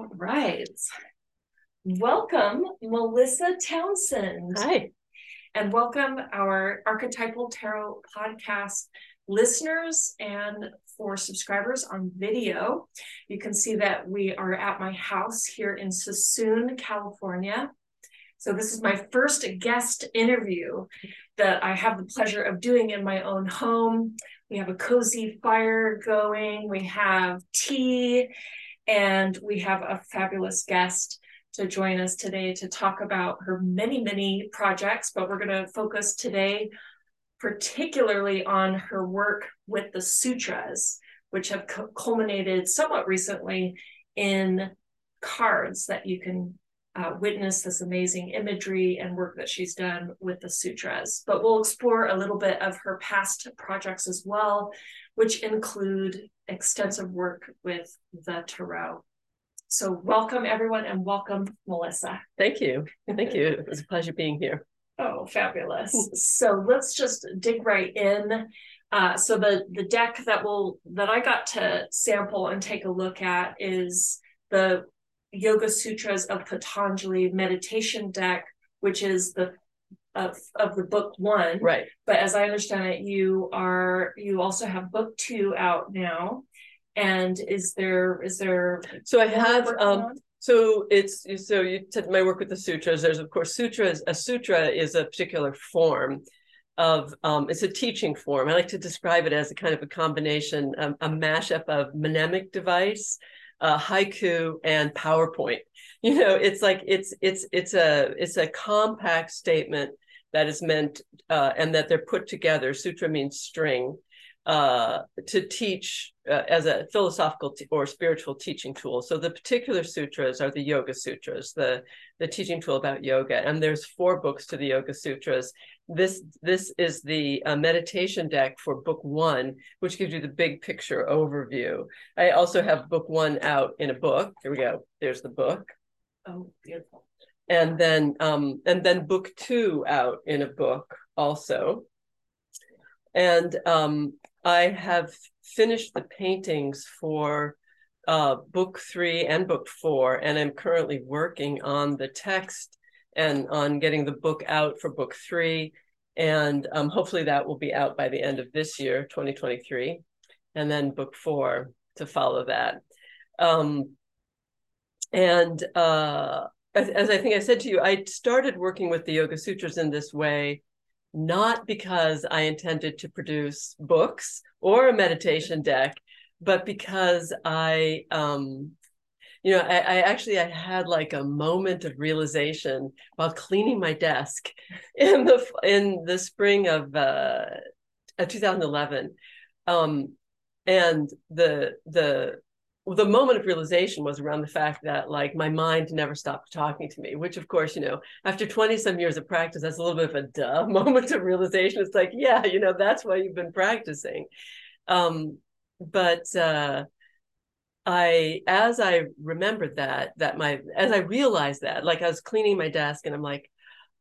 All right. Welcome, Melissa Townsend. Hi. And welcome our Archetypal Tarot podcast listeners and for subscribers on video. You can see that we are at my house here in Suisun, California. So, this is my first guest interview that I have the pleasure of doing in my own home. We have a cozy fire going, we have tea, and we have a fabulous guest to join us today to talk about her many, many projects, but we're going to focus today particularly on her work with the sutras, which have culminated somewhat recently in cards that you can uh, witness this amazing imagery and work that she's done with the sutras. But we'll explore a little bit of her past projects as well, which include extensive work with the tarot. So, welcome everyone and welcome, Melissa. Thank you. Thank you. It was a pleasure being here. Oh, fabulous. so, let's just dig right in. Uh, so the the deck that will that I got to sample and take a look at is the Yoga Sutras of Patanjali meditation deck, which is the of of the book one. Right. But as I understand it, you are you also have book two out now. And is there is there so I have um so it's so you said my work with the sutras. There's of course sutras. A sutra is a particular form of um, it's a teaching form. I like to describe it as a kind of a combination, um, a mashup of mnemonic device, uh, haiku, and PowerPoint. You know, it's like it's it's it's a it's a compact statement that is meant uh, and that they're put together. Sutra means string uh, to teach uh, as a philosophical t- or spiritual teaching tool. So the particular sutras are the Yoga Sutras, the the teaching tool about yoga. And there's four books to the Yoga Sutras. This this is the uh, meditation deck for book one, which gives you the big picture overview. I also have book one out in a book. Here we go. There's the book. Oh, beautiful. And then um, and then book two out in a book also. And um, I have finished the paintings for uh, book three and book four, and I'm currently working on the text and on getting the book out for book three. And um, hopefully that will be out by the end of this year, 2023, and then book four to follow that. Um, and uh, as, as I think I said to you, I started working with the Yoga Sutras in this way not because I intended to produce books or a meditation deck, but because I, um, you know, I, I, actually I had like a moment of realization while cleaning my desk in the in the spring of uh, 2011, um, and the the the moment of realization was around the fact that like my mind never stopped talking to me which of course you know after 20 some years of practice that's a little bit of a duh moment of realization. It's like yeah you know that's why you've been practicing. Um but uh i as i remembered that that my as i realized that like i was cleaning my desk and i'm like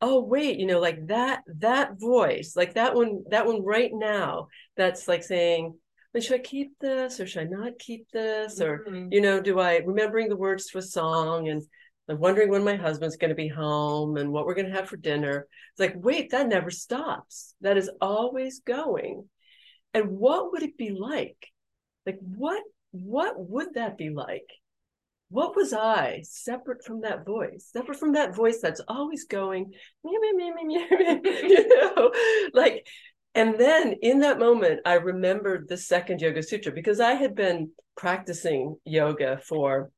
oh wait you know like that that voice like that one that one right now that's like saying should I keep this or should I not keep this? Or, mm-hmm. you know, do I remembering the words to a song and I'm wondering when my husband's going to be home and what we're going to have for dinner. It's like, wait, that never stops. That is always going. And what would it be like? Like, what what would that be like? What was I separate from that voice, separate from that voice that's always going, you know, like and then in that moment, I remembered the second Yoga Sutra because I had been practicing yoga for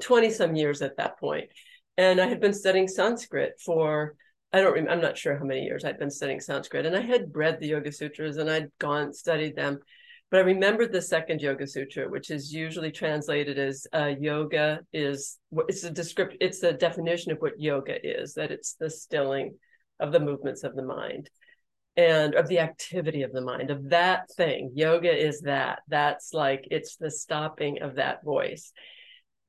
20 some years at that point. And I had been studying Sanskrit for, I don't remember, I'm not sure how many years I'd been studying Sanskrit. And I had read the Yoga Sutras and I'd gone, studied them. But I remembered the second Yoga Sutra, which is usually translated as uh, yoga is, it's a description, it's the definition of what yoga is, that it's the stilling of the movements of the mind and of the activity of the mind of that thing. Yoga is that. That's like it's the stopping of that voice.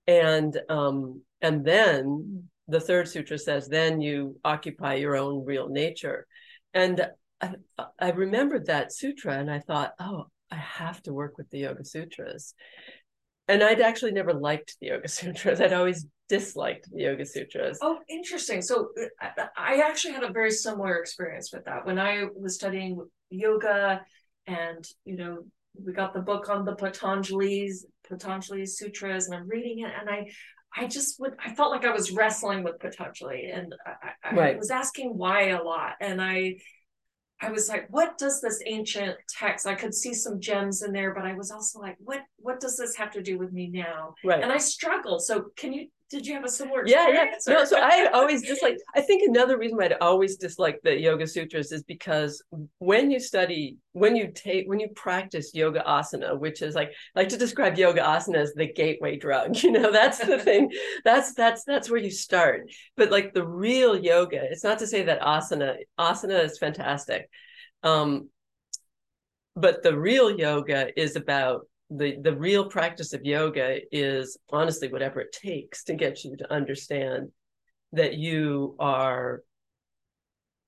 And um and then the third sutra says then you occupy your own real nature. And i, I remembered that sutra and i thought oh i have to work with the yoga sutras and I'd actually never liked the Yoga Sutras. I'd always disliked the Yoga Sutras. Oh, interesting. So uh, I actually had a very similar experience with that when I was studying yoga, and you know, we got the book on the Patanjali's Patanjali Sutras, and I'm reading it, and I. I just would. I felt like I was wrestling with Patanjali, and I, I right. was asking why a lot. And I, I was like, what does this ancient text? I could see some gems in there, but I was also like, what what does this have to do with me now? Right. And I struggled. So can you did you have a similar yeah yeah. no so i always dislike i think another reason why i'd always dislike the yoga sutras is because when you study when you take when you practice yoga asana which is like like to describe yoga asana as the gateway drug you know that's the thing. That's that's that's where you start. But like the real yoga it's not to say that asana asana is fantastic um but the real yoga is about the the real practice of yoga is honestly whatever it takes to get you to understand that you are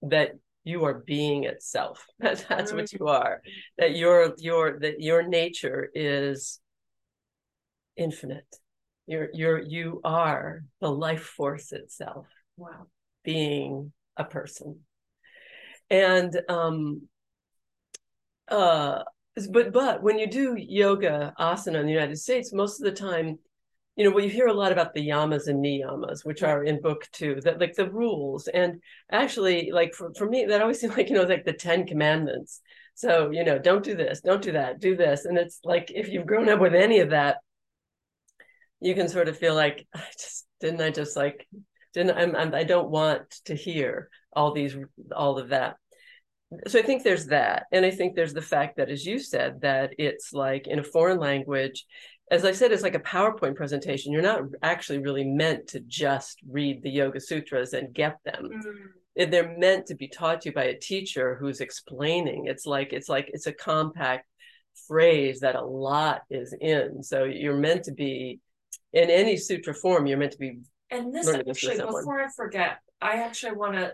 that you are being itself. That, that's what you are. That your your that your nature is infinite. You're you're you are the life force itself. Wow. Being a person. And um uh but but when you do yoga asana in the United States, most of the time, you know, well, you hear a lot about the yamas and niyamas, which are in book two, that like the rules. And actually, like for, for me, that always seemed like, you know, like the Ten Commandments. So, you know, don't do this, don't do that, do this. And it's like if you've grown up with any of that, you can sort of feel like, I just didn't I just like didn't I'm, I'm I don't want to hear all these all of that so I think there's that. And I think there's the fact that, as you said, that it's like in a foreign language, as I said, it's like a PowerPoint presentation. You're not actually really meant to just read the Yoga Sutras and get them. Mm. They're meant to be taught to you by a teacher who's explaining. It's like it's like it's a compact phrase that a lot is in. So you're meant to be in any sutra form. You're meant to be. And this actually, before I forget, I actually want to.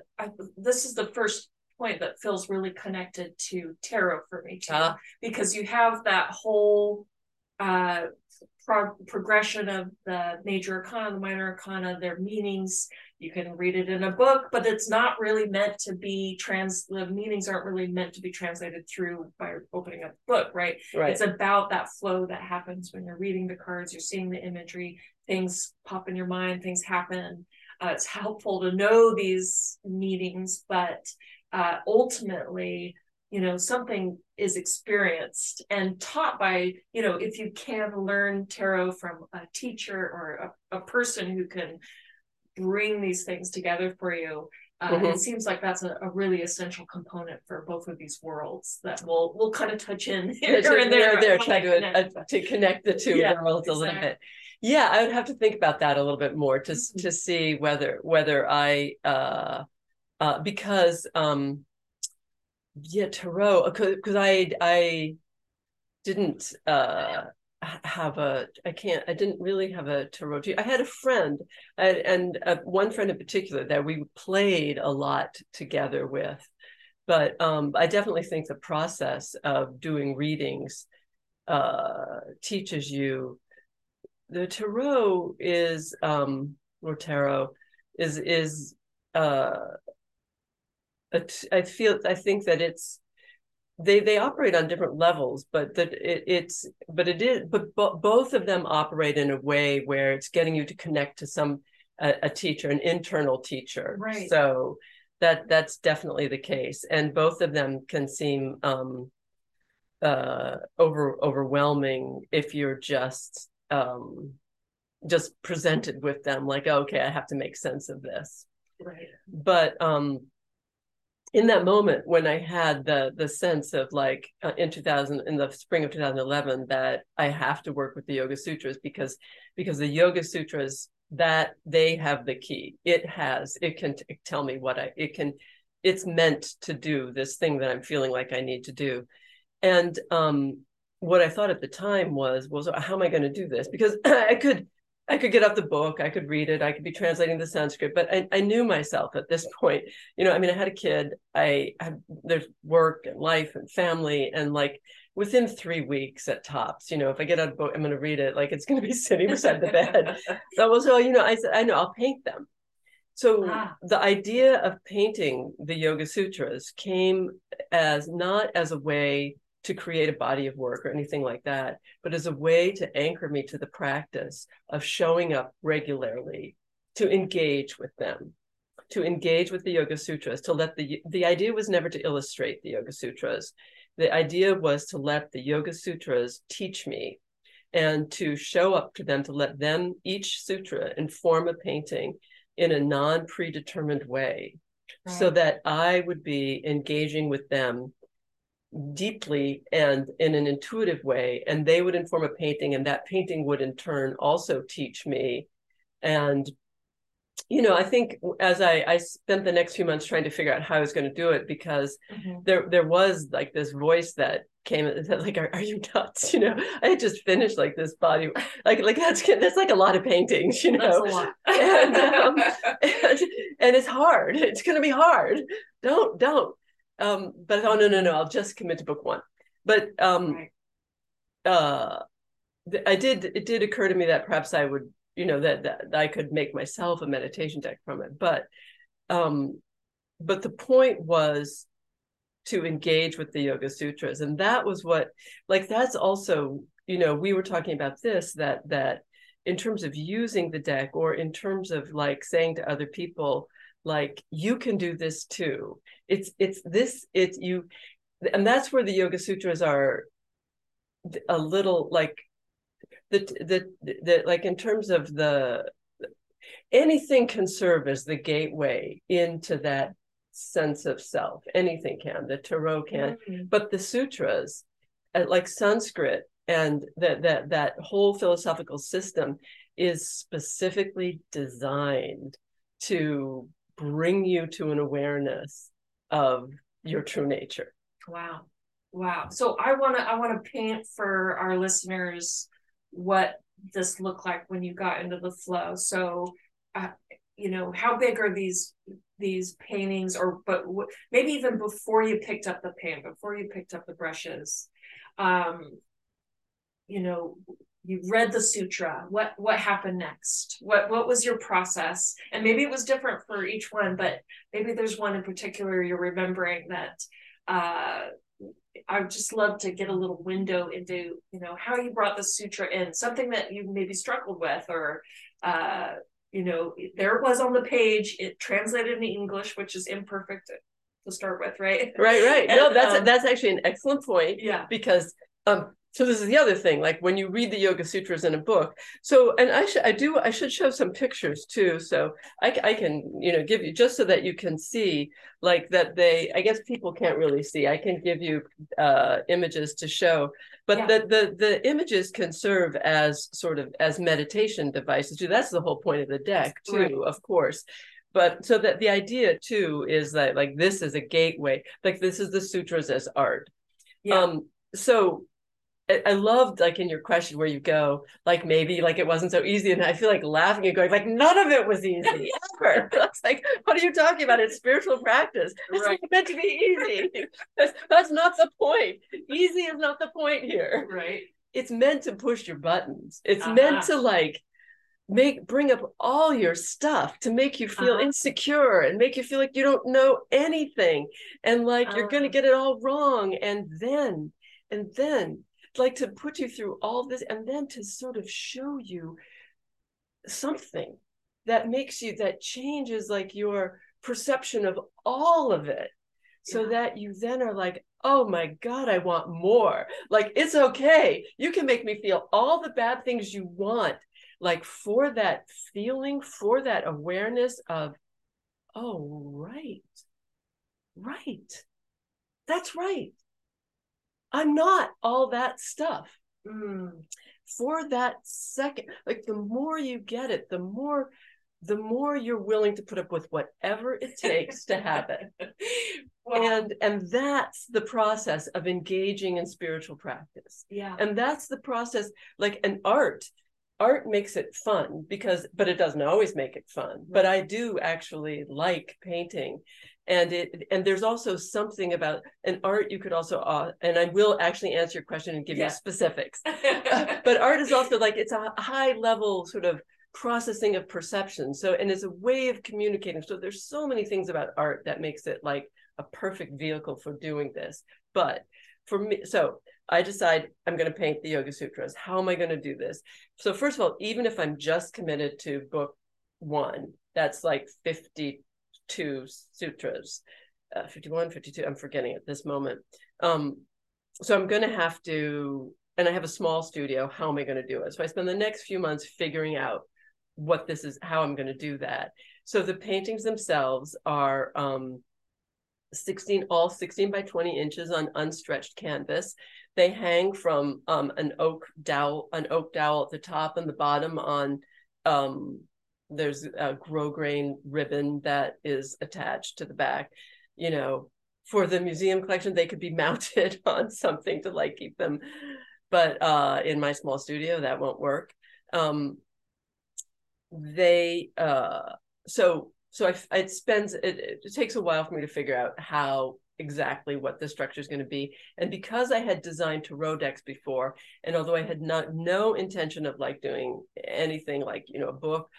This is the first point that feels really connected to tarot for me too, uh, because you have that whole uh, pro- progression of the major arcana, the minor arcana, their meanings. You can read it in a book, but it's not really meant to be trans. The meanings aren't really meant to be translated through by opening up the book, right? Right. It's about that flow that happens when you're reading the cards. You're seeing the imagery. Things pop in your mind. Things happen. Uh, it's helpful to know these meanings, but uh, ultimately you know something is experienced and taught by you know if you can learn tarot from a teacher or a, a person who can bring these things together for you uh, mm-hmm. it seems like that's a, a, really essential component for both of these worlds that we'll we'll kind of touch in here, here and there, there trying to, connect. Uh, to connect the two yeah, worlds a little bit yeah i would have to think about that a little bit more to mm-hmm. to see whether whether i uh uh, because um, yeah, tarot because I I didn't uh, have a I can't I didn't really have a tarot. I had a friend and, and uh, one friend in particular that we played a lot together with, but um, I definitely think the process of doing readings uh, teaches you. The tarot is um, or tarot is is uh I feel I think that it's they they operate on different levels, but that it, it's but it is but bo- both of them operate in a way where it's getting you to connect to some a, a teacher, an internal teacher. Right. So that that's definitely the case, and both of them can seem um, uh, over overwhelming if you're just um, just presented with them like okay, I have to make sense of this. Right. But um, in that moment when I had the the sense of like uh, in 2000 in the spring of 2011 that I have to work with the Yoga Sutras because because the Yoga Sutras that they have the key. It has it can t- tell me what I it can it's meant to do this thing that I'm feeling like I need to do. And um what I thought at the time was was how am I going to do this because I could I could get up the book, I could read it, I could be translating the Sanskrit, but I, I knew myself at this point. You know, I mean, I had a kid, I had there's work and life and family, and like within three weeks at tops. You know, if I get out a book, I'm going to read it. Like it's going to be sitting beside the bed. so, so you know, I said, I know I'll paint them. So ah. the idea of painting the Yoga Sutras came as not as a way to create a body of work or anything like that, but as a way to anchor me to the practice of showing up regularly to engage with them, to engage with the Yoga Sutras, to let the the idea was never to illustrate the Yoga Sutras. The idea was to let the Yoga Sutras teach me and to show up to them, to let them, each sutra, inform a painting in a non predetermined way right. so that I would be engaging with them deeply and in an intuitive way. And they would inform a painting, and that painting would in turn also teach me. And you know, I think as I, I spent the next few months trying to figure out how I was going to do it because mm-hmm. there there was like this voice that came and said like, are, are you nuts? You know, I had just finished like this body, like like that's that's like a lot of paintings, you know, and, um, and, and it's hard. It's going to be hard. Don't don't. Um, but oh no no no, I'll just commit to book one. But um, right. uh, I did. It did occur to me that perhaps I would you know that, that I could make myself a meditation deck from it. But um, but the point was to engage with the Yoga Sutras, and that was what like that's also you know we were talking about this that that in terms of using the deck or in terms of like saying to other people like you can do this too it's it's this it's you. And that's where the yoga sutras are a little like the the the like in terms of the anything can serve as the gateway into that sense of self. Anything can. The tarot can. Mm-hmm. but the sutras uh, like sanskrit and that that that whole philosophical system is specifically designed to bring you to an awareness of your true nature. Wow. Wow. So i want to i want to paint for our listeners what this looked like when you got into the flow. So, uh, you know, how big are these these paintings, or but w- maybe even before you picked up the paint, before you picked up the brushes, um, you know, you read the sutra. What what happened next? What what was your process? And maybe it was different for each one, but maybe there's one in particular you're remembering that uh, I would just love to get a little window into, you know, how you brought the sutra in, something that you maybe struggled with, or, uh, you know, there it was on the page. It translated into English, which is imperfect to start with, right? Right, right. And, no, that's um, that's actually an excellent point. Yeah, because um, so this is the other thing like when you read the yoga sutras in a book so and i should i do i should show some pictures too so I, I can you know give you just so that you can see like that they i guess people can't really see i can give you uh images to show but yeah. the the the images can serve as sort of as meditation devices too that's the whole point of the deck too right. of course but so that the idea too is that like this is a gateway like this is the sutras as art yeah. um so I loved like in your question where you go like maybe like it wasn't so easy and I feel like laughing and going like none of it was easy ever. It's like what are you talking about? It's spiritual practice. It's right. meant to be easy. That's, that's not the point. Easy is not the point here. Right. It's meant to push your buttons. It's uh-huh. meant to like make bring up all your stuff to make you feel uh-huh. insecure and make you feel like you don't know anything and like uh-huh. you're going to get it all wrong and then and then like to put you through all this and then to sort of show you something that makes you that changes like your perception of all of it. So yeah. that you then are like oh my god i want more. Like it's okay. You can make me feel all the bad things you want. Like for that feeling for that awareness of oh right. Right. That's right I'm not all that stuff. Mm. For that second, like the more you get it, the more the more you're willing to put up with whatever it takes to have it. And and that's the process of engaging in spiritual practice. Yeah. And that's the process like an art. Art makes it fun because but it doesn't always make it fun. Right. But I do actually like painting and it and there's also something about an art you could also uh, and i will actually answer your question and give yeah. you specifics. But art is also like it's a high level sort of processing of perception. So and it's a way of communicating. So there's so many things about art that makes it like a perfect vehicle for doing this. But for me so i decide i'm going to paint the yoga sutras. How am i going to do this? So first of all even if i'm just committed to book one that's like 52 sutras uh, 51 52 i'm forgetting at this moment. Um so i'm going to have to and i have a small studio how am i going to do it? So i spend the next few months figuring out what this is how i'm going to do that. So the paintings themselves are um 16 all 16 by 20 inches on unstretched canvas. They hang from um, an oak dowel an oak dowel at the top and the bottom on um, there's a grosgrain ribbon that is attached to the back. You know for the museum collection they could be mounted on something to like keep them. But uh in my small studio that won't work. Um they uh so so I, it spends it, it takes a while for me to figure out how exactly what the structure is going to be. And because I had designed tarot decks before, and although I had not no intention of like doing anything like you know a book,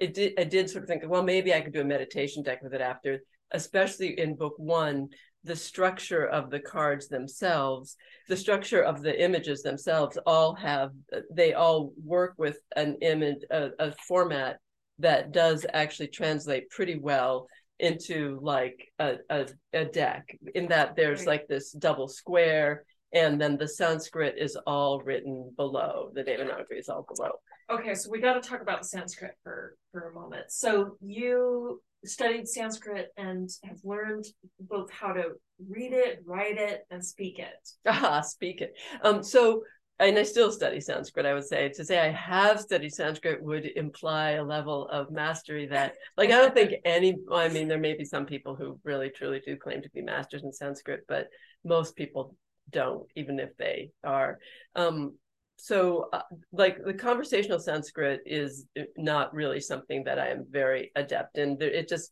it did I did sort of think, well, maybe I could do a meditation deck with it after, especially in book one. The structure of the cards themselves, the structure of the images themselves, all have they all work with an image, a, a format that does actually translate pretty well into like a, a, a deck in that there's right. like this double square and then the Sanskrit is all written below. The Devanagari is all below. Okay, so we got to talk about the Sanskrit for for a moment. So you studied Sanskrit and have learned both how to read it, write it, and speak it. Ah, speak it. Um, so and I still study Sanskrit, I would say. To say I have studied Sanskrit would imply a level of mastery that, like, I don't think any, I mean, there may be some people who really truly do claim to be masters in Sanskrit, but most people don't, even if they are. Um, so, uh, like, the conversational Sanskrit is not really something that I am very adept in. It just,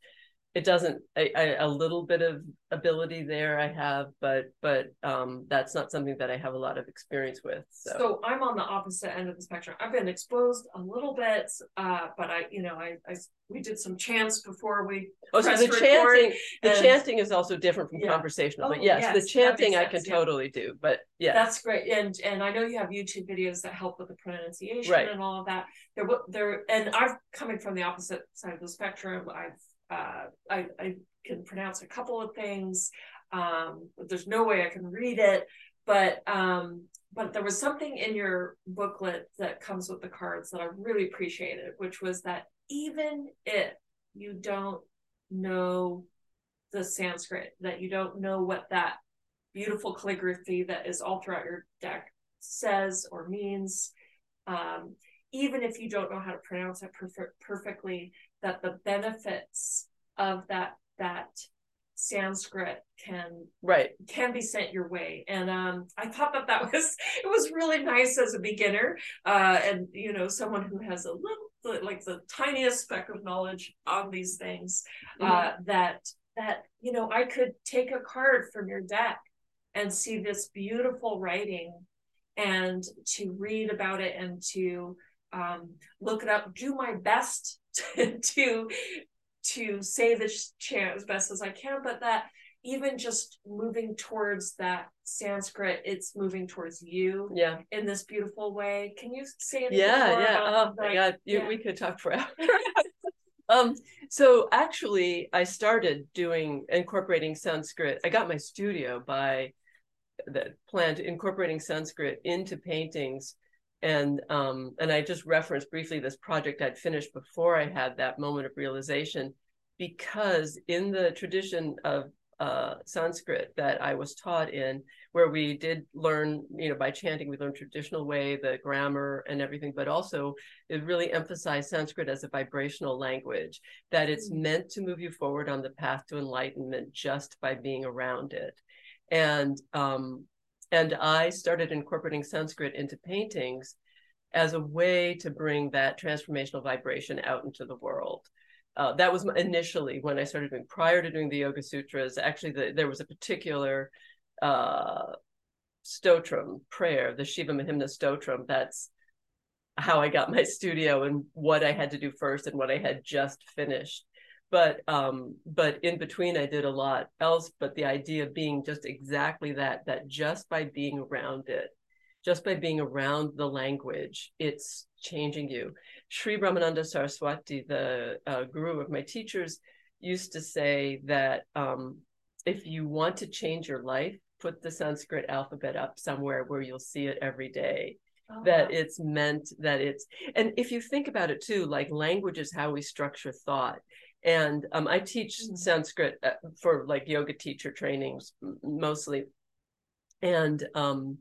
it doesn't a, a, little bit of ability there i have but but um that's not something that i have a lot of experience with so, so i'm on the opposite end of the spectrum i've been exposed a little bit uh but i you know i, I we did some chants before we oh so the chanting the chanting is also different from yeah. conversational oh, but yes, yes the chanting i can yeah. totally do but yeah that's great and and i know you have youtube videos that help with the pronunciation right. and all of that there there and i've coming from the opposite side of the spectrum i've uh, I, I can pronounce a couple of things. Um, there's no way I can read it, but um, but there was something in your booklet that comes with the cards that I really appreciated, which was that even if you don't know the Sanskrit, that you don't know what that beautiful calligraphy that is all throughout your deck says or means, um, even if you don't know how to pronounce it perf- perfectly, that the benefits of that that Sanskrit can right can be sent your way. And um, I thought that that was it was really nice as a beginner, uh, and you know someone who has a little like the tiniest speck of knowledge on these things uh, mm-hmm. that that you know I could take a card from your deck and see this beautiful writing and to read about it and to um, look it up, do my best to, to to say this chant as best as I can, but that even just moving towards that Sanskrit, it's moving towards you. Yeah. In this beautiful way. Can you say anything Yeah, yeah. Oh my god, you, yeah. we could talk forever. um, so actually I started doing incorporating Sanskrit. I got my studio by the plan to incorporating Sanskrit into paintings and um, and I just referenced briefly this project I'd finished before I had that moment of realization, because in the tradition of uh, Sanskrit that I was taught in, where we did learn, you know, by chanting, we learned traditional way, the grammar and everything, but also it really emphasized Sanskrit as a vibrational language, that it's mm-hmm. meant to move you forward on the path to enlightenment just by being around it. And um, and I started incorporating Sanskrit into paintings as a way to bring that transformational vibration out into the world. uh, that was initially when I started doing prior to doing the Yoga Sutras. Actually, the, there was a particular uh, stotram prayer, the Shiva Mahimna stotram. That's how I got my studio and what I had to do first and what I had just finished. But um, but in between, I did a lot else. But the idea being just exactly that that just by being around it, just by being around the language, it's changing you. Sri Brahmananda Saraswati, the uh, guru of my teachers, used to say that um, if you want to change your life, put the Sanskrit alphabet up somewhere where you'll see it every day. Oh, that wow. it's meant that it's, and if you think about it too, like language is how we structure thought. And um, I teach mm-hmm. Sanskrit uh, for like yoga teacher trainings mostly. And um,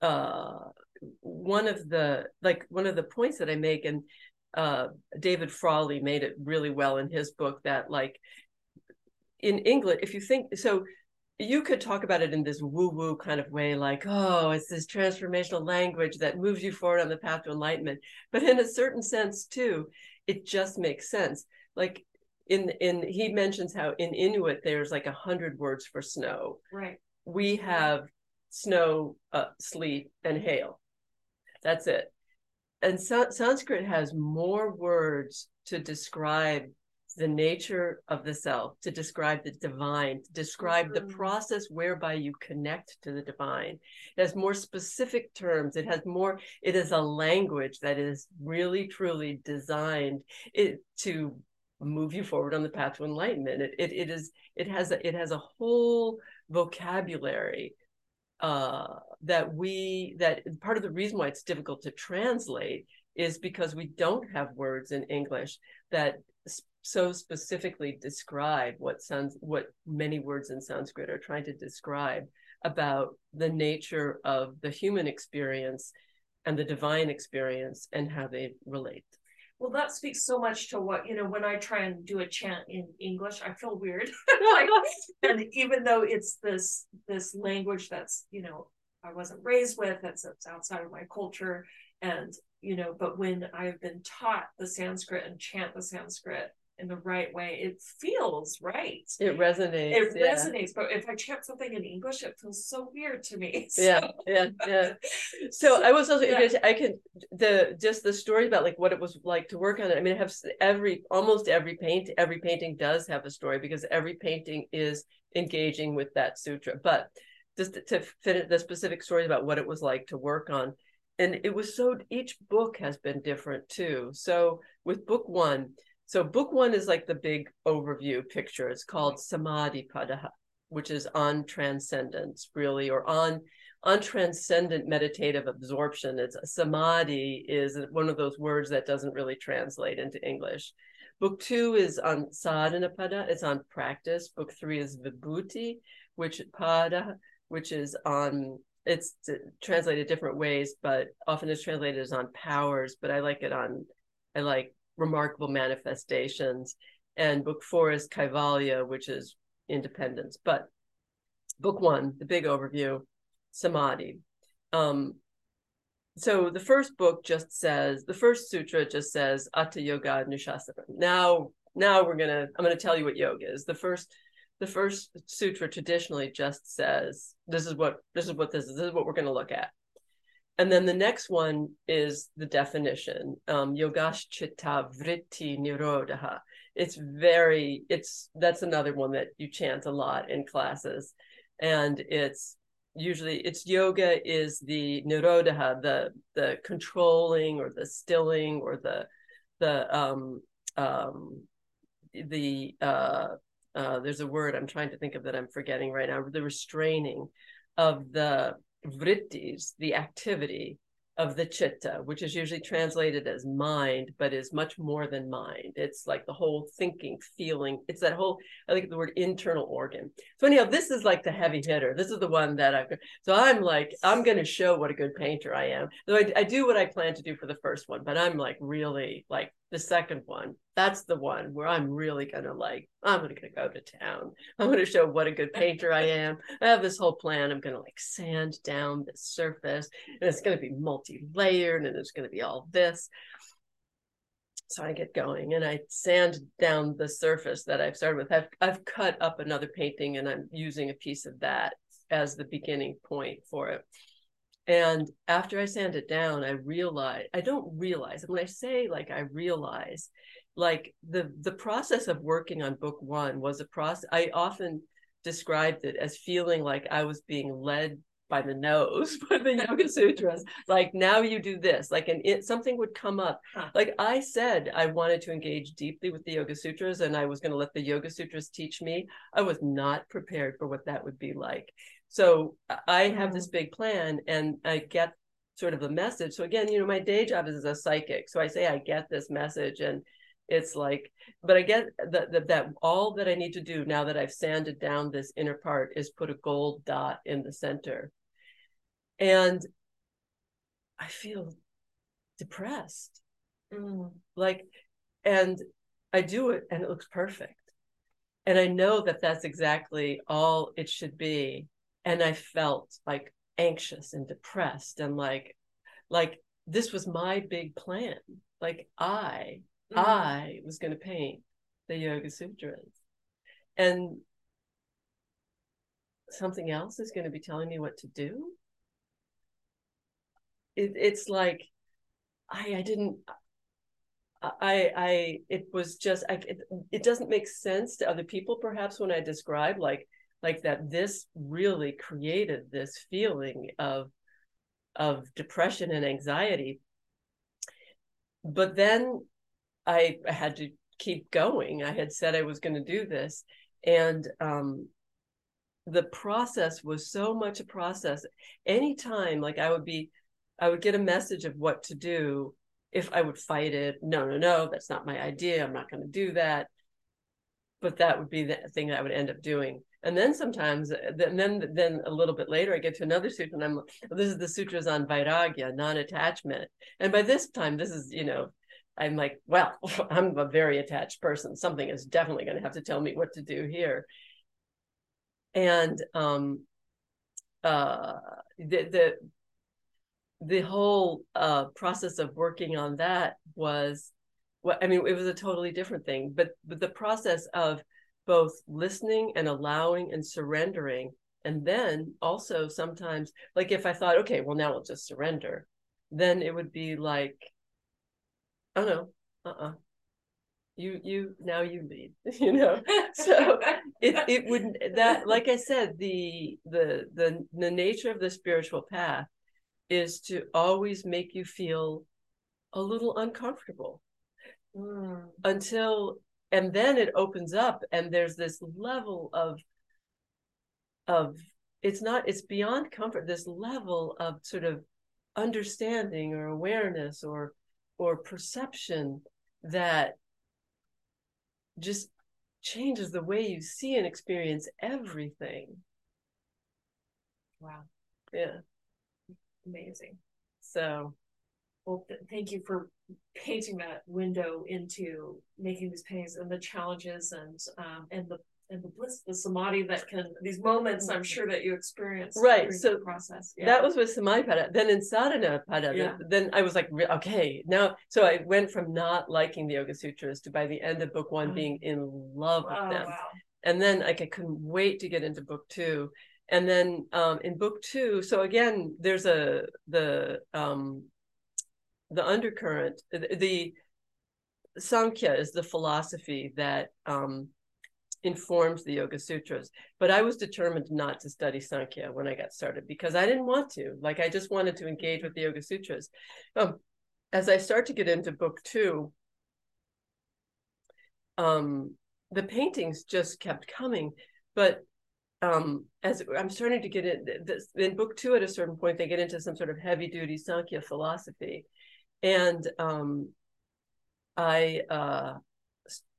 uh, one of the like one of the points that I make, and uh, David Frawley made it really well in his book that like in English, if you think so, you could talk about it in this woo woo kind of way, like, oh, it's this transformational language that moves you forward on the path to enlightenment. But in a certain sense, too, it just makes sense. Like in in he mentions how in Inuit there's like a hundred words for snow. Right. We have snow, uh, sleet, and hail. That's it. And Sa- Sanskrit has more words to describe the nature of the self, to describe the divine, to describe mm-hmm. the process whereby you connect to the divine. It has more specific terms. It has more, it is a language that is really, truly designed it, to move you forward on the path to enlightenment. It, it, it is, it has, a, it has a whole vocabulary uh, that we, that part of the reason why it's difficult to translate is because we don't have words in English that so specifically describe what sounds what many words in Sanskrit are trying to describe about the nature of the human experience and the divine experience and how they relate. Well, that speaks so much to what, you know, when I try and do a chant in English, I feel weird. like, and even though it's this this language that's, you know, I wasn't raised with, that's, that's outside of my culture. And, you know, but when I've been taught the Sanskrit and chant the Sanskrit, in the right way, it feels right. It resonates. It yeah. resonates. But if I chant something in English, it feels so weird to me. So. Yeah, yeah, yeah. So I was also yeah. I can the just the story about like what it was like to work on it. I mean, I have every almost every paint every painting does have a story because every painting is engaging with that sutra. But just to, to fit the specific stories about what it was like to work on and it was so each book has been different too so with book one so book one is like the big overview picture. It's called Samadhi Pada, which is on transcendence, really, or on on transcendent meditative absorption. It's samadhi is one of those words that doesn't really translate into English. Book two is on sadhana pada, it's on practice. Book three is vibhuti, which pada, which is on it's translated different ways, but often it's translated as on powers, but I like it on I like remarkable manifestations. And book four is Kaivalya, which is independence. But book one, the big overview, Samadhi. Um, so the first book just says the first sutra just says Atta Yoga Nushasana. Now, now we're gonna I'm gonna tell you what yoga is. The first the first sutra traditionally just says this is what this is what this is this is what we're gonna look at. And then the next one is the definition, um, Yogaschita Vritti Nirodha. It's very, it's, that's another one that you chant a lot in classes. And it's usually, it's yoga is the Nirodha, the, the controlling or the stilling or the, the, um, um, the, uh, uh, there's a word I'm trying to think of that I'm forgetting right now, the restraining of the vrittis, the activity of the chitta, which is usually translated as mind, but is much more than mind. It's like the whole thinking, feeling. It's that whole, I think the word internal organ. So anyhow, this is like the heavy hitter. This is the one that I've, so I'm like, I'm going to show what a good painter I am. So I, I do what I plan to do for the first one, but I'm like really like the second one. That's the one where i'm really gonna like i'm gonna go to town. I'm gonna show what a good painter i am. I have this whole plan. I'm gonna like sand down the surface and it's gonna be multi-layered and it's gonna be all this. So I get going and I sand down the surface that I've started with. I've, I've cut up another painting and I'm using a piece of that as the beginning point for it. And after I sand it down, I realize I don't realize. And when I say like I realize, like the the process of working on book one was a process. I often described it as feeling like I was being led by the nose by the yoga sutras like now you do this like and it something would come up huh. like i said i wanted to engage deeply with the yoga sutras and i was going to let the yoga sutras teach me i was not prepared for what that would be like so i have this big plan and i get sort of a message. So again you know my day job is as a psychic. So i say i get this message and it's like but i get that, that that all that i need to do now that i've sanded down this inner part is put a gold dot in the center. And i feel depressed. Mm. like and i do it and it looks perfect. And i know that that's exactly all it should be and i felt like anxious and depressed and like like this was my big plan. Like i mm. i was going to paint the yoga sutras. And something else is going to be telling me what to do? It, it's like I I didn't I I it was just I it, it doesn't make sense to other people perhaps when I describe like like that this really created this feeling of of depression and anxiety but then I, had to keep going I had said I was going to do this and um the process was so much a process anytime like I would be I would get a message of what to do if I would fight it. No, no, no, that's not my idea. I'm not going to do that. But that would be the thing that I would end up doing. And then sometimes, and then then a little bit later, I get to another sutra, and I'm this is the sutras on vairagya, non-attachment. And by this time, this is you know, I'm like, well, I'm a very attached person. Something is definitely going to have to tell me what to do here. And um, uh, the the the whole uh, process of working on that was well I mean, it was a totally different thing. But but the process of both listening and allowing and surrendering, and then also sometimes, like if I thought, okay, well now I'll just surrender, then it would be like, oh no, uh-uh. You you now you lead, you know. So it it would that like I said, the the the the nature of the spiritual path is to always make you feel a little uncomfortable mm. until and then it opens up and there's this level of of it's not it's beyond comfort this level of sort of understanding or awareness or or perception that just changes the way you see and experience everything. Wow. Yeah. Amazing. So, well, th- thank you for painting that window into making these paintings and the challenges and um, and the and the bliss, the samadhi that can these moments I'm sure that you experience right. So process yeah. that was with samadhi pada. Then in sadhana pada, yeah. then I was like, okay, now. So I went from not liking the Yoga Sutras to by the end of book one oh. being in love with oh, them. Wow. And then like I couldn't wait to get into book two and then um, in book two so again there's a the um, the undercurrent the, the sankhya is the philosophy that um, informs the yoga sutras. But i was determined not to study sankhya when i got started because i didn't want to. Like i just wanted to engage with the yoga sutras. Um, as i start to get into book two um, the paintings just kept coming. But um, as I'm starting to get in this, in book two, at a certain point, they get into some sort of heavy duty Sankhya philosophy. And um, I uh,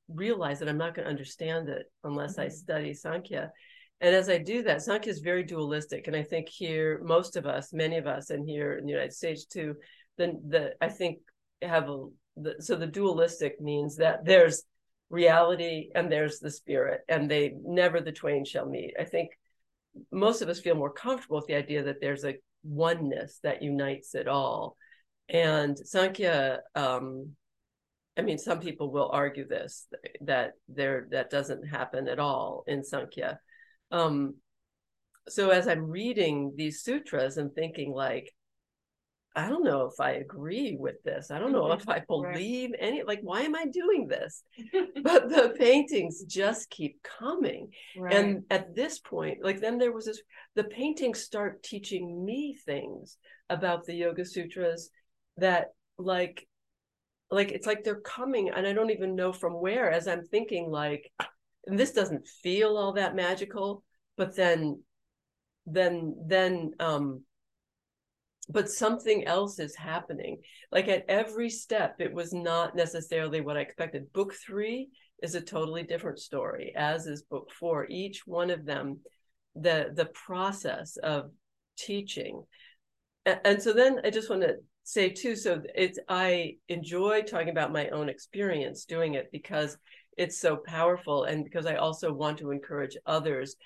realize that I'm not going to understand it unless mm-hmm. I study Sankhya. And as I do that, Sankhya is very dualistic. And I think here, most of us, many of us, and here in the United States too, then the I think have a the, so the dualistic means that there's reality and there's the spirit and they never the twain shall meet i think most of us feel more comfortable with the idea that there's a oneness that unites it all and sankhya um, I mean, some people will argue this that there that doesn't happen at all in Sankhya. Um, so as I'm reading these sutras and thinking like, I don't know if I agree with this. I don't know if I believe right. any like why am I doing this? but the paintings just keep coming. Right. And at this point, like then there was this the paintings start teaching me things about the Yoga Sutras that like like it's like they're coming and I don't even know from where as I'm thinking like this doesn't feel all that magical, but then then then um but something else is happening. Like at every step, it was not necessarily what I expected. Book three is a totally different story, as is book four. Each one of them, the the process of teaching. And, and so then I just want to say too, so it's I enjoy talking about my own experience doing it because it's so powerful and because I also want to encourage others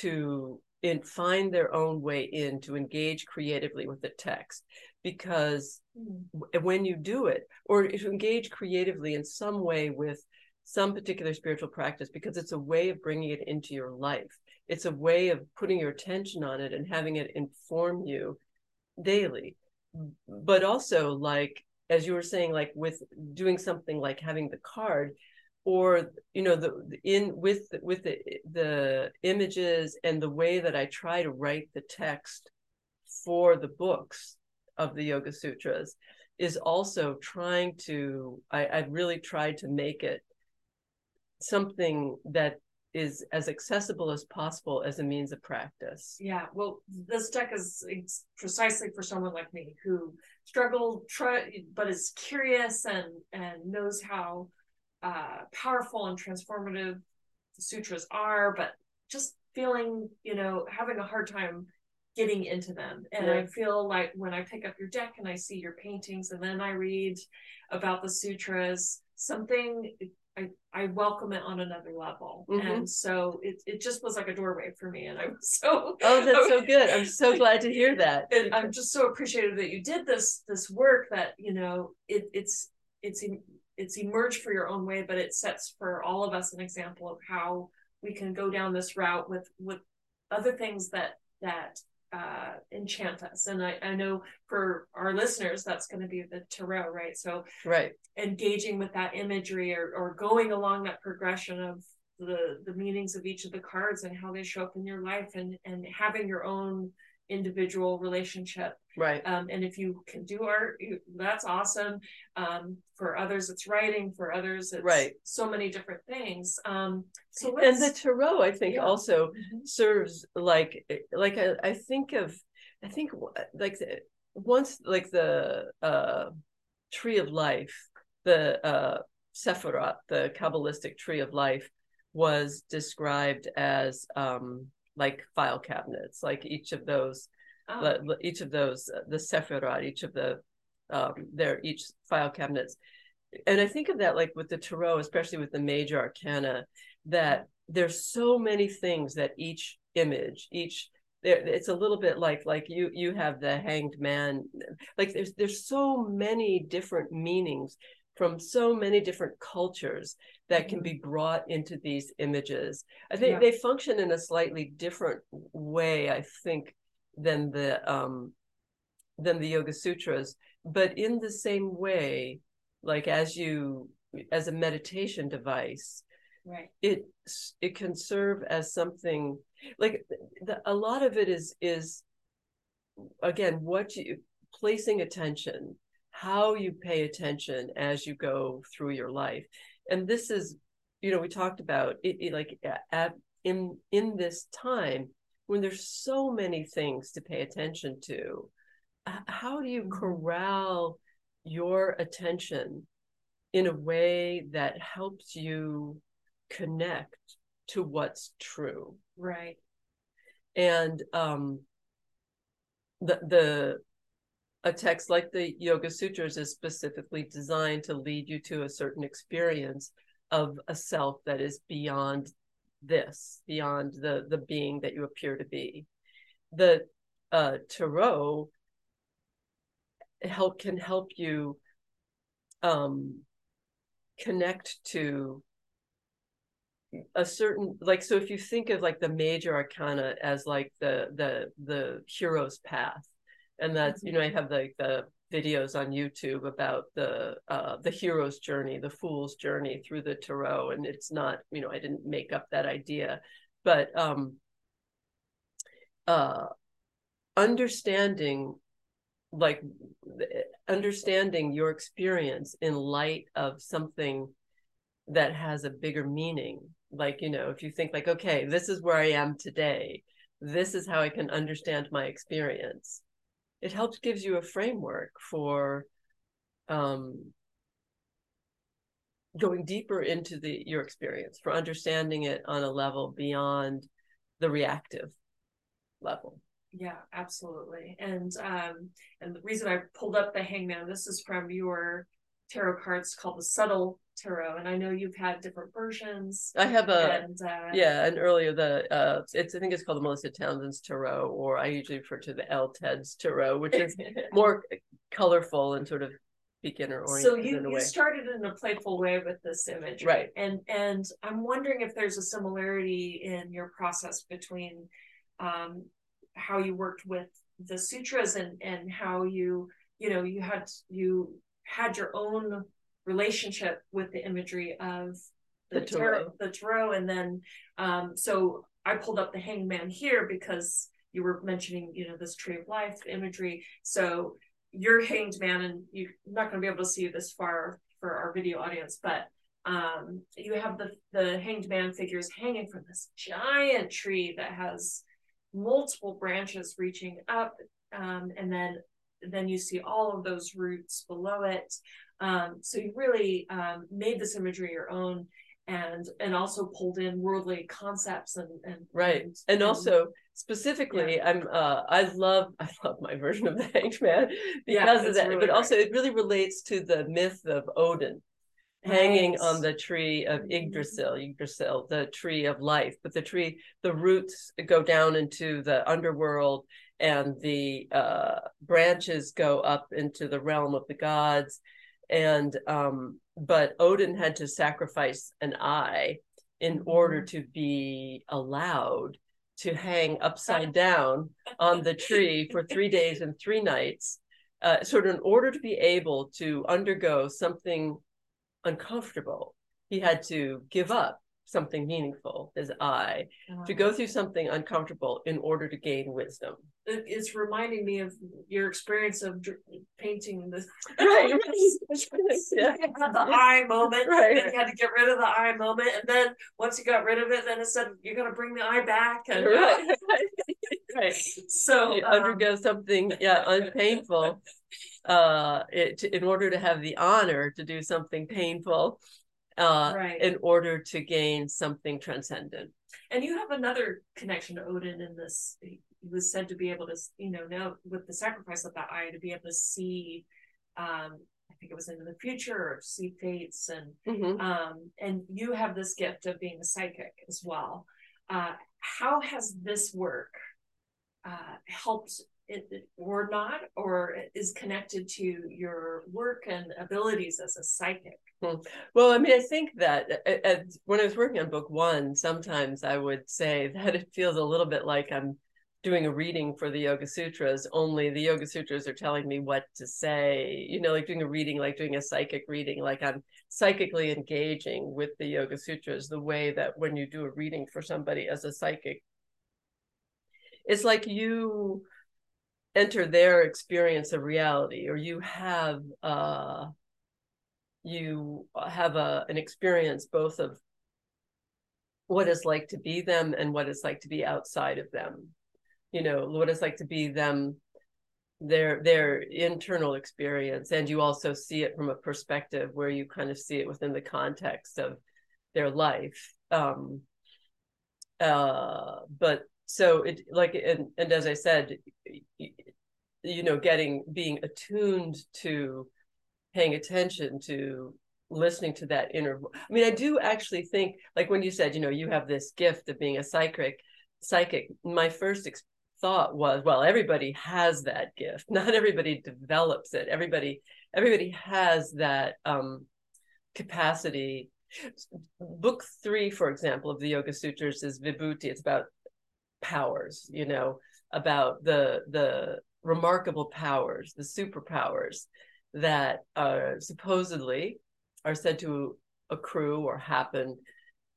to in, find their own way in to engage creatively with the text. Because mm. when you do it or you engage creatively in some way with some particular spiritual practice because it's a way of bringing it into your life. It's a way of putting your attention on it and having it inform you daily Mm-hmm. but also like as you were saying like with doing something like having the card or you know the in with with the the images and the way that I try to write the text for the books of the Yoga Sutras is also trying to I, I've really tried to make it something that is as accessible as possible as a means of practice. Yeah, well, this deck is precisely for someone like me who struggled, try, but is curious and and knows how uh, powerful and transformative the sutras are, but just feeling, you know, having a hard time getting into them. And yeah. I feel like when I pick up your deck and I see your paintings and then I read about the sutras, something I, I welcome it on another level. Mm-hmm. And so it, it just was like a doorway for me. And I was so Oh, that's so good. I'm so glad to hear that. And I'm just so appreciative that you did this this work that, you know, it it's it's it's emerged for your own way, but it sets for all of us an example of how we can go down this route with with other things that that uh, enchant us. And I, I know for our listeners, that's going to be the tarot, right? So right, engaging with that imagery or or going along that progression of the the meanings of each of the cards and how they show up in your life and and having your own individual relationship. Right. Um, and if you can do art, you, that's awesome. Um, for others, it's writing. For others, it's right. so many different things. Um, so and the tarot, I think, yeah. also mm-hmm. serves like like I, I think of I think like the, once like the uh, tree of life, the uh, Sephirot, the Kabbalistic tree of life, was described as um, like file cabinets, like each of those, oh. each of those, uh, the Sephirot, each of the, um, their each file cabinets. And I think of that like with the Tarot, especially with the major arcana, that there's so many things that each image, each there it's a little bit like like you you have the hanged man like there's there's so many different meanings from so many different cultures that can mm-hmm. be brought into these images. I think yeah. they function in a slightly different way, I think, than the um, than the Yoga Sutras, but in the same way, like as you as a meditation device, right? It it can serve as something like the, a lot of it is is again what you placing attention how you pay attention as you go through your life. And this is you know we talked about it, it like at, in in this time when there's so many things to pay attention to how do you mm-hmm. corral your attention in a way that helps you connect to what's true? Right. And um the the a text like the Yoga Sutras is specifically designed to lead you to a certain experience of a self that is beyond this, beyond the the being that you appear to be. The uh, tarot help can help you um, connect to a certain like so if you think of like the major arcana as like the the the hero's path and that's you know i have like the videos on youtube about the uh the hero's journey the fool's journey through the tarot and it's not you know i didn't make up that idea. But um uh understanding like understanding your experience in light of something that has a bigger meaning. Like you know if you think like okay this is where i am today. This is how i can understand my experience it helps gives you a framework for um going deeper into the your experience for understanding it on a level beyond the reactive level. Yeah absolutely. And um and the reason i pulled up the hangman this is from your tarot cards called the subtle tarot and i know you've had different versions i have a and, uh, yeah and earlier the uh it's i think it's called the melissa townsend's tarot or i usually refer to the l ted's tarot which is more colorful and sort of beginner oriented so you, you started in a playful way with this image. Right. And and i'm wondering if there's a similarity in your process between um how you worked with the sutras and and how you you know you had you had your own relationship with the imagery of the, the tarot. the tarot, and then um, so I pulled up the hangman here because you were mentioning, you know, this tree of life imagery. So you're hanged man, and you're not going to be able to see this far for our video audience, but um, you have the the hanged man figures hanging from this giant tree that has multiple branches reaching up, um, and then then you see all of those roots below it. Um, so you really um, made this imagery your own and and also pulled in worldly concepts and, and right and, and, also specifically yeah. i'm uh i love i love my version of the hanged man because yeah, of that really but also it really relates to the myth of odin hanging right. on the tree of mm-hmm. yggdrasil yggdrasil the tree of life but the tree the roots go down into the underworld and the uh branches go up into the realm of the gods and um, but Odin had to sacrifice an eye in order mm-hmm. to be allowed to hang upside down on the tree for three days and three nights, uh, sort of in order to be able to undergo something uncomfortable. He had to give up something meaningful, his eye, uh-huh. to go through something uncomfortable in order to gain wisdom. It's reminding me of your experience of painting the right. yeah. the eye moment, right? And you had to get rid of the eye moment, and then once you got rid of it, then it said you're going to bring the eye back, and right. right. So you um, undergo something, yeah, unpainful, uh, it, in order to have the honor to do something painful uh, right. in order to gain something transcendent. And you have another connection to Odin in this. He was said to be able to, you know, now with the sacrifice of that eye, to be able to see. Um, I think it was into the future or see fates, and mm-hmm. um, and you have this gift of being a psychic as well. Uh, how has this work uh, helped it, or not, or is connected to your work and abilities as a psychic? Hmm. Well, I mean, I think that uh, uh, when I was working on book one, sometimes I would say that it feels a little bit like I'm doing a reading for the Yoga Sutras, only the Yoga Sutras are telling me what to say, you know, like doing a reading, like doing a psychic reading, like I'm psychically engaging with the Yoga Sutras the way that when you do a reading for somebody as a psychic, it's like you enter their experience of reality or you have uh you have a an experience both of what it's like to be them and what it's like to be outside of them. You know what it's like to be them their their internal experience and you also see it from a perspective where you kind of see it within the context of their life um uh but so it like and, and as i said you know getting being attuned to paying attention to listening to that inner i mean i do actually think like when you said you know you have this gift of being a psychic psychic my first ex- thought was well everybody has that gift not everybody develops it everybody everybody has that um capacity. Book three, for example, of the Yoga Sutras is Vibhuti. It's about powers, you know, about the the remarkable powers, the superpowers that uh, supposedly are said to accrue or happen.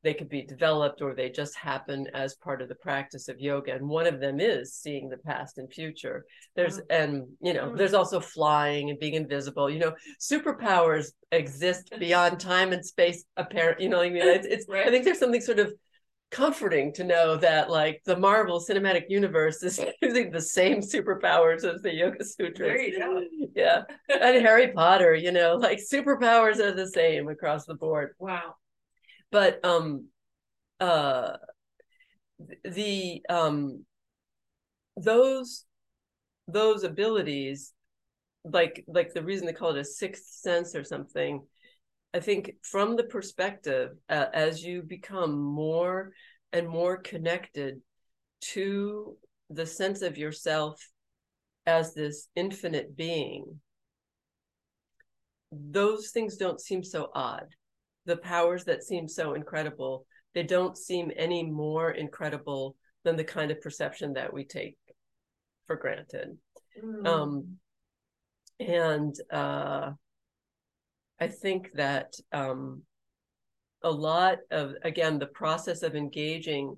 They could be developed or they just happen as part of the practice of yoga. And one of them is seeing the past and future. There's and you know there's also flying and being invisible. You know superpowers exist beyond time and space apparent you know i mean? It's, it's right. i think there's something sort of comforting to know that like the marvel cinematic universe is using the same superpowers as the yoga sutras. There you go. yeah. And harry potter you know like superpowers are the same across the board. Wow. But um uh the um those those abilities like like the reason they call it a sixth sense or something i think from the perspective uh, as you become more and more connected to the sense of yourself as this infinite being those things don't seem so odd the powers that seem so incredible, they don't seem any more incredible than the kind of perception that we take for granted. Mm. Um, and uh, I think that um, a lot of, again, the process of engaging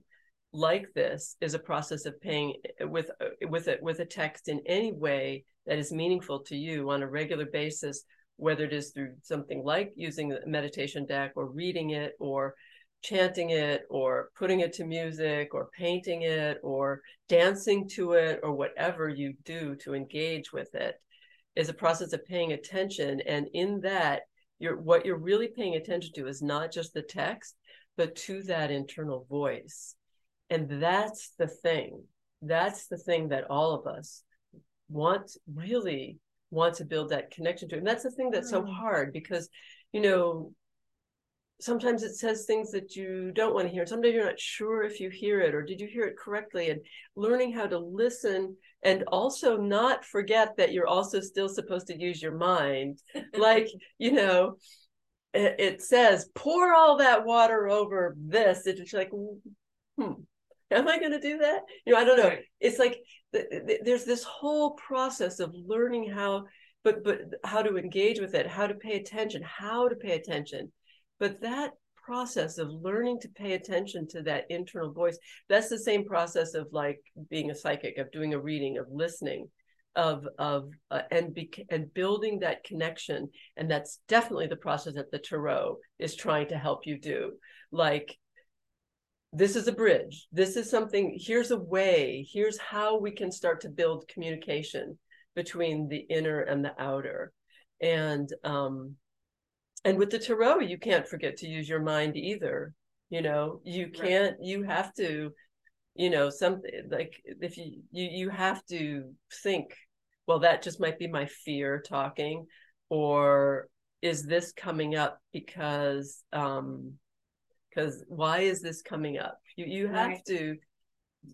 like this is a process of paying with with it with a text in any way that is meaningful to you on a regular basis whether it is through something like using a meditation deck or reading it or chanting it or putting it to music or painting it or dancing to it or whatever you do to engage with it is a process of paying attention. And in that you're what you're really paying attention to is not just the text but to that internal voice and that's the thing that's the thing that all of us want really want to build that connection to. And that's the thing that's so mm. hard because, you know, sometimes it says things that you don't want to hear. Sometimes you're not sure if you hear it or did you hear it correctly. And learning how to listen and also not forget that you're also still supposed to use your mind. like, you know, it, it, says, pour all that water over this. It's like, hmm, am I going to do that? You know, I don't know. It's like there's this whole process of learning how, but but how to engage with it, how to pay attention, how to pay attention. But that process of learning to pay attention to that internal voice, that's the same process of like being a psychic, of doing a reading, of listening of of uh, and be, and building that connection. And that's definitely the process that the tarot is trying to help you do. Like this is a bridge. This is something here's a way. Here's how we can start to build communication between the inner and the outer. And um and with the tarot you can't forget to use your mind either you know? You can't right. you have to you know something like if you you you have to think well that just might be my fear talking or is this coming up because um because why is this coming up? You you have to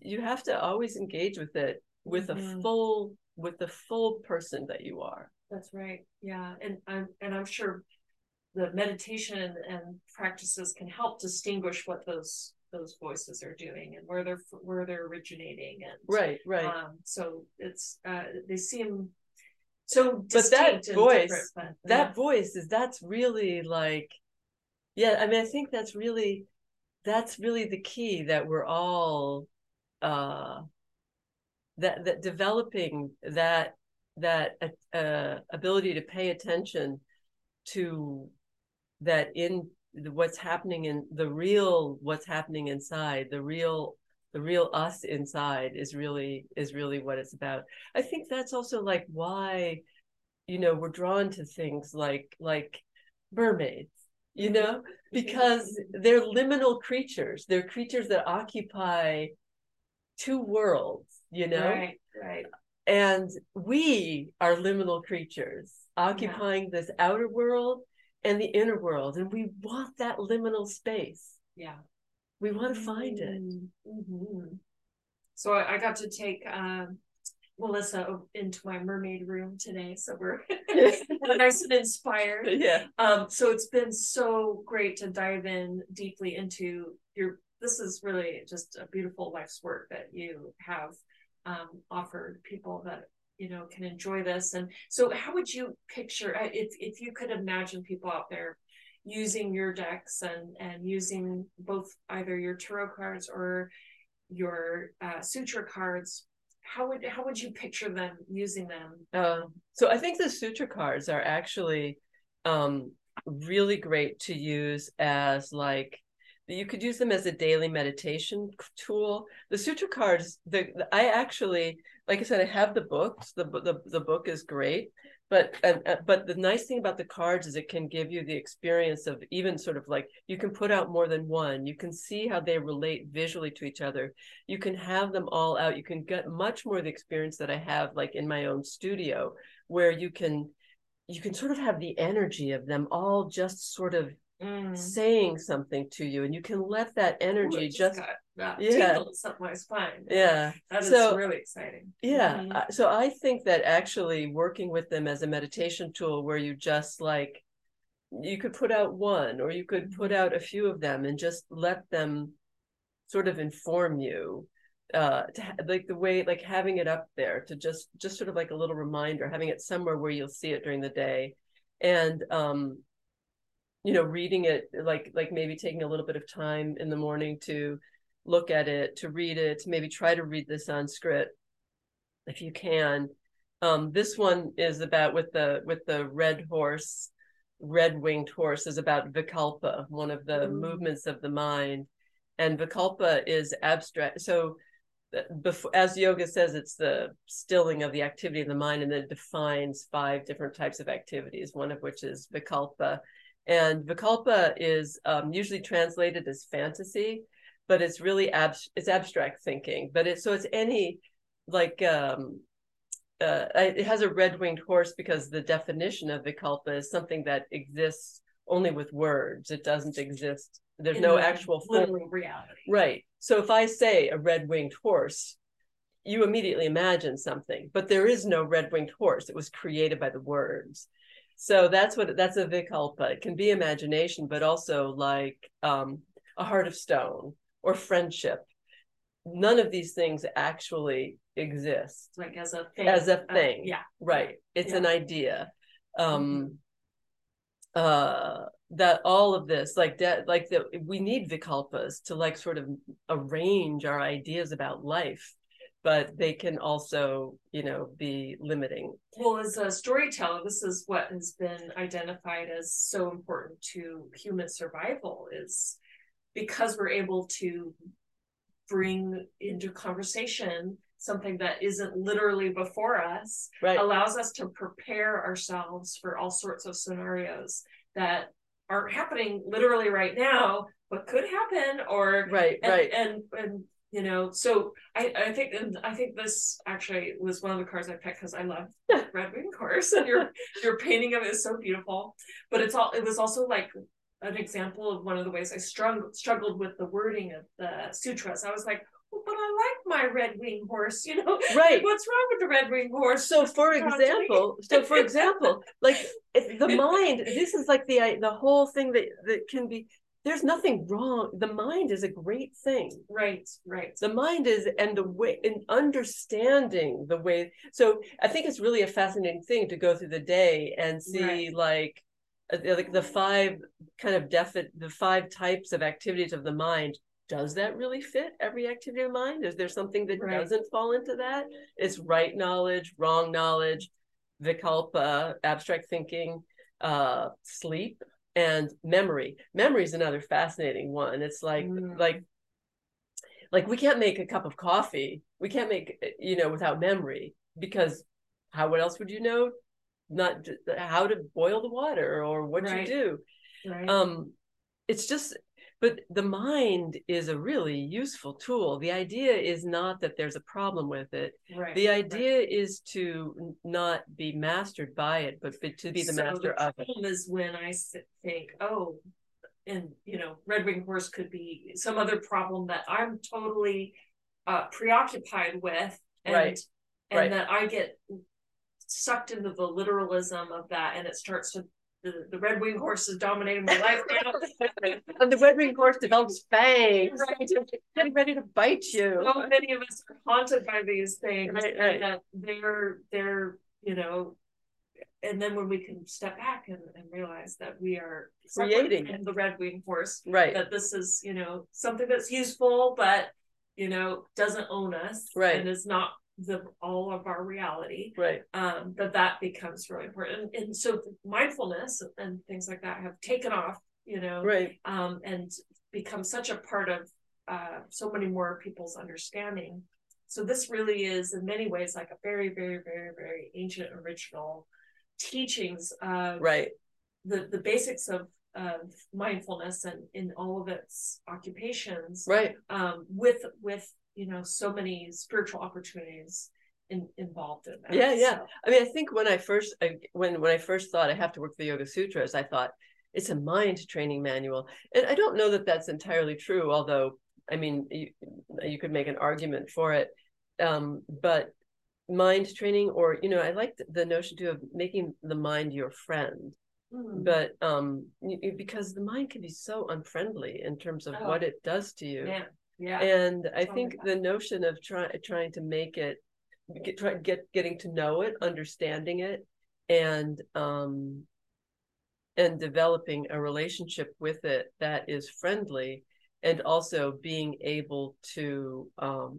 you have to always engage with it with mm-hmm. a full with the full person that you are. That's right. Yeah. And i'm and i'm sure the meditation and practices can help distinguish what those those voices are doing and where they're where they're originating and right right. um, so it's uh they seem so but that voice but, that voice is that's really like yeah i mean i think that's really that's really the key that we're all uh that that developing that that uh, ability to pay attention to that in what's happening in the real what's happening inside the real the real us inside is really is really what it's about i think that's also like why you know we're drawn to things like like mermaids you know, because they're liminal creatures. They're creatures that occupy two worlds, you know? Right, right. And we are liminal creatures occupying yeah. this outer world and the inner world. And we want that liminal space. Yeah. We want to find it. Mm-hmm. So I got to take um, Melissa into my mermaid room today, so we're nice and inspired. Yeah. Um, so it's been so great to dive in deeply into your. This is really just a beautiful life's work that you have um, offered people that you know can enjoy this. And so, how would you picture uh, if if you could imagine people out there using your decks and and using both either your tarot cards or your uh, sutra cards how would how would you picture them using them uh, so i think the sutra cards are actually um, really great to use as like you could use them as a daily meditation tool. The sutra cards the, the i actually like i said i have the books. The the, the book is great but and, uh, but the nice thing about the cards is it can give you the experience of even sort of like you can put out more than one. You can see how they relate visually to each other. You can have them all out. You can get much more the experience that i have like in my own studio where you can you can sort of have the energy of them all just sort of mm. saying something to you and you can let that energy Ooh, just, got, yeah up my spine yeah that is so, really exciting yeah mm-hmm. so i think that actually working with them as a meditation tool where you just like you could put out one or you could put mm-hmm. out a few of them and just let them sort of inform you uh to ha- like the way like having it up there to just just sort of like a little reminder having it somewhere where you'll see it during the day and um you know reading it like like maybe taking a little bit of time in the morning to look at it to read it to maybe try to read the sanskrit if you can. Um, this one is about with the with the red horse red winged horse is about vikalpa one of the mm. movements of the mind. And vikalpa is abstract so uh, before, as yoga says it's the stilling of the activity of the mind and then it defines five different types of activities one of which is vikalpa and Vikalpa is um, usually translated as fantasy, but it's really ab- it's abstract thinking. But it's so it's any like um, uh, it has a red winged horse because the definition of Vikalpa is something that exists only with words. It doesn't exist. There's In no the actual literal reality. Right. So if I say a red winged horse, you immediately imagine something, but there is no red winged horse. It was created by the words so that's what that's a vikalpa it can be imagination but also like um, a heart of stone or friendship. None of these things actually exist like as a thing. as a thing. uh, yeah. Right. It's yeah. an idea. Um mm-hmm. uh that all of this like that like that we need vikalpas to like sort of arrange our ideas about life but they can also, you know, be limiting. Well, as a storyteller, this is what has been identified as so important to human survival is because we're able to bring into conversation something that isn't literally before us right. allows us to prepare ourselves for all sorts of scenarios that aren't happening literally right now but could happen or right and, right and and you know so i i think and i think this actually was one of the cards i picked because i love red wing horse and your your painting of it is so beautiful but it's all it was also like an example of one of the ways i struggled struggled with the wording of the sutras i was like well, but I like my red wing horse, you know. Right. What's wrong with the red wing horse? So, for example, so for example, like the mind, this is like the the whole thing that that can be there's nothing wrong. The mind is a great thing. Right right. The mind is and the way and understanding the way so i think it's really a fascinating thing to go through the day and see right. like uh, like the five kind of defi- the five types of activities of the mind. Does that really fit every activity of mind? Is there something that right. doesn't fall into that? It's right knowledge wrong knowledge vikalpa abstract thinking uh sleep and memory memory is another fascinating one it's like mm. like like we can't make a cup of coffee we can't make you know without memory because how what else would you know not how to boil the water or what right. you do right. um it's just but the mind is a really useful tool. The idea is not that there's a problem with it. Right, the idea right. is to not be mastered by it but to be the so master the of it. is when i think oh and you know red wing horse could be some other problem that i'm totally uh, preoccupied with and right and that I get sucked into the literalism of that, and it starts to the, the red wing horse is dominating my life now. And the red winged horse develops fangs, Right. getting ready to bite you. so many of us are haunted by these things Right, and right. that they're they're you know and then when we can step back and, and realize that we are Creating from the red wing horse Right, that this is you know something that's useful but you know doesn't own us Right. and is not the all of our reality right, um that that becomes really important and, and so mindfulness and things like that have taken off you know right, um, and become such a part of uh, so many more people's understanding. So this really is, in many ways, like a very, very, very, very ancient original teachings of right, the the basics of of mindfulness and in all of its occupations, right. um, with with you know so many spiritual opportunities in, involved in that. Yeah, yeah. So, I mean, I think when I first I, when when I first thought I have to work the Yoga Sutras, I thought it's a mind training manual, and I don't know that that's entirely true. Although, I mean, you, you could make an argument for it, um, but mind training, or you know, I like the, notion too of making the mind your friend. mm, But um, you- because the mind can be so unfriendly in terms of Oh. what it does to you. yeah, yeah, and I think the notion of trying trying to make it get try, get getting to know it, understanding it, and um and developing a relationship with it that is friendly, and also being able to um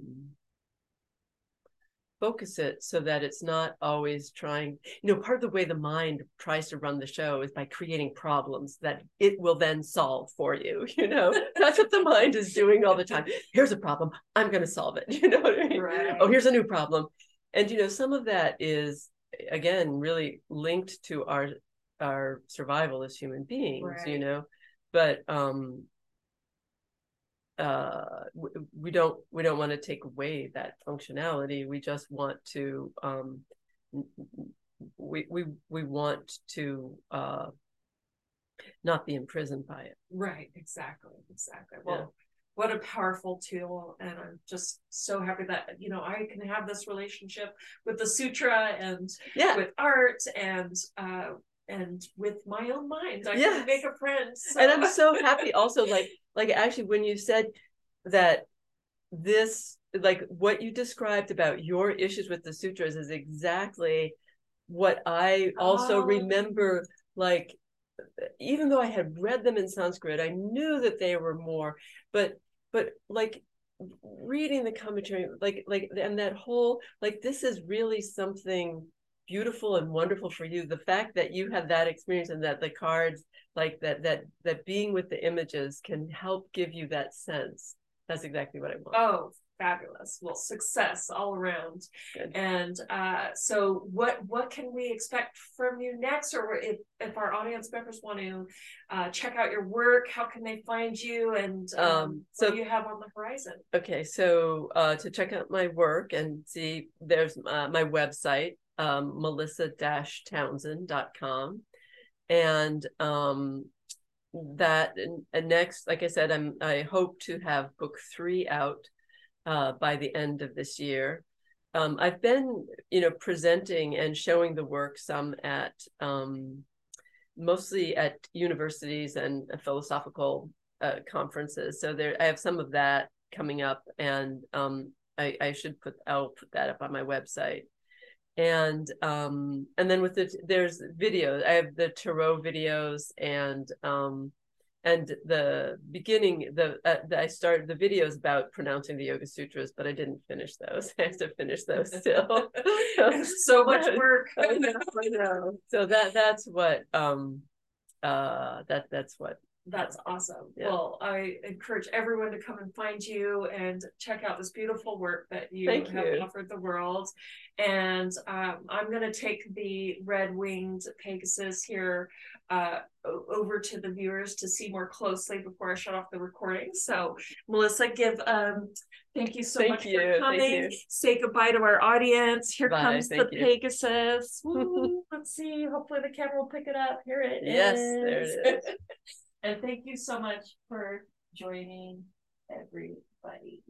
focus it so that it's not always trying you know part of the way the mind tries to run the show is by creating problems that it will then solve for you you know? That's what the mind is doing all the time. Here's a problem i'm going to solve it you know what i mean? Right. oh here's a new problem. And you know some of that is again really linked to our our survival as human beings you know? But um uh we don't we don't want to take away that functionality we just want to um we we we want to uh not be imprisoned by it Right, exactly, exactly. Well, what a powerful tool. And I'm just so happy that, you know, I can have this relationship with the sutra and yeah with art and uh and with my own mind. I Yeah. can make a friend. So. and i'm so happy also like like actually when you said that this like what you described about your issues with the sutras is exactly what i also Oh. remember like even though i had read them in sanskrit i knew that they were more but but like reading the commentary like like and that whole like this is really something beautiful and wonderful for you the fact that you had that experience and that the cards like that that that being with the images can help give you that sense that's exactly what i want Oh, fabulous. Well, success all around. Good. And uh so what what can we expect from you next? Or if if our audience members want to uh check out your work, how can they find you and um, Um, what so- do you have on the horizon? Okay, so uh, to check out my work and see, there's uh, my website, um, melissa-townsend.com. And um, that and, next, like I said, I'm I hope to have book three out uh, by the end of this year. Um, I've been, you know, presenting and showing the work some at um, mostly at universities and philosophical uh, conferences. So there, I have some of that coming up, and um, I, I should put I'll put that up on my website. And um, and then with the there's videos. I have the tarot videos and um, and the beginning the, uh, the I started the videos about pronouncing the Yoga Sutras, but I didn't finish those. I have to finish those still. so much work. I know, I know. So that that's what um uh that that's what That's awesome. Yeah. Well, I encourage everyone to come and find you and check out this beautiful work that you Thank have you. offered the world. And um, I'm going to take the red winged Pegasus here uh, over to the viewers to see more closely before I shut off the recording. So, Melissa, give um, thank you so Thank much you. for Thank coming. Say goodbye to our audience. Here Bye. comes the you. Pegasus. Woo. Let's see. Hopefully, the camera will pick it up. Here it is. Yes, there it is. and thank you so much for joining everybody.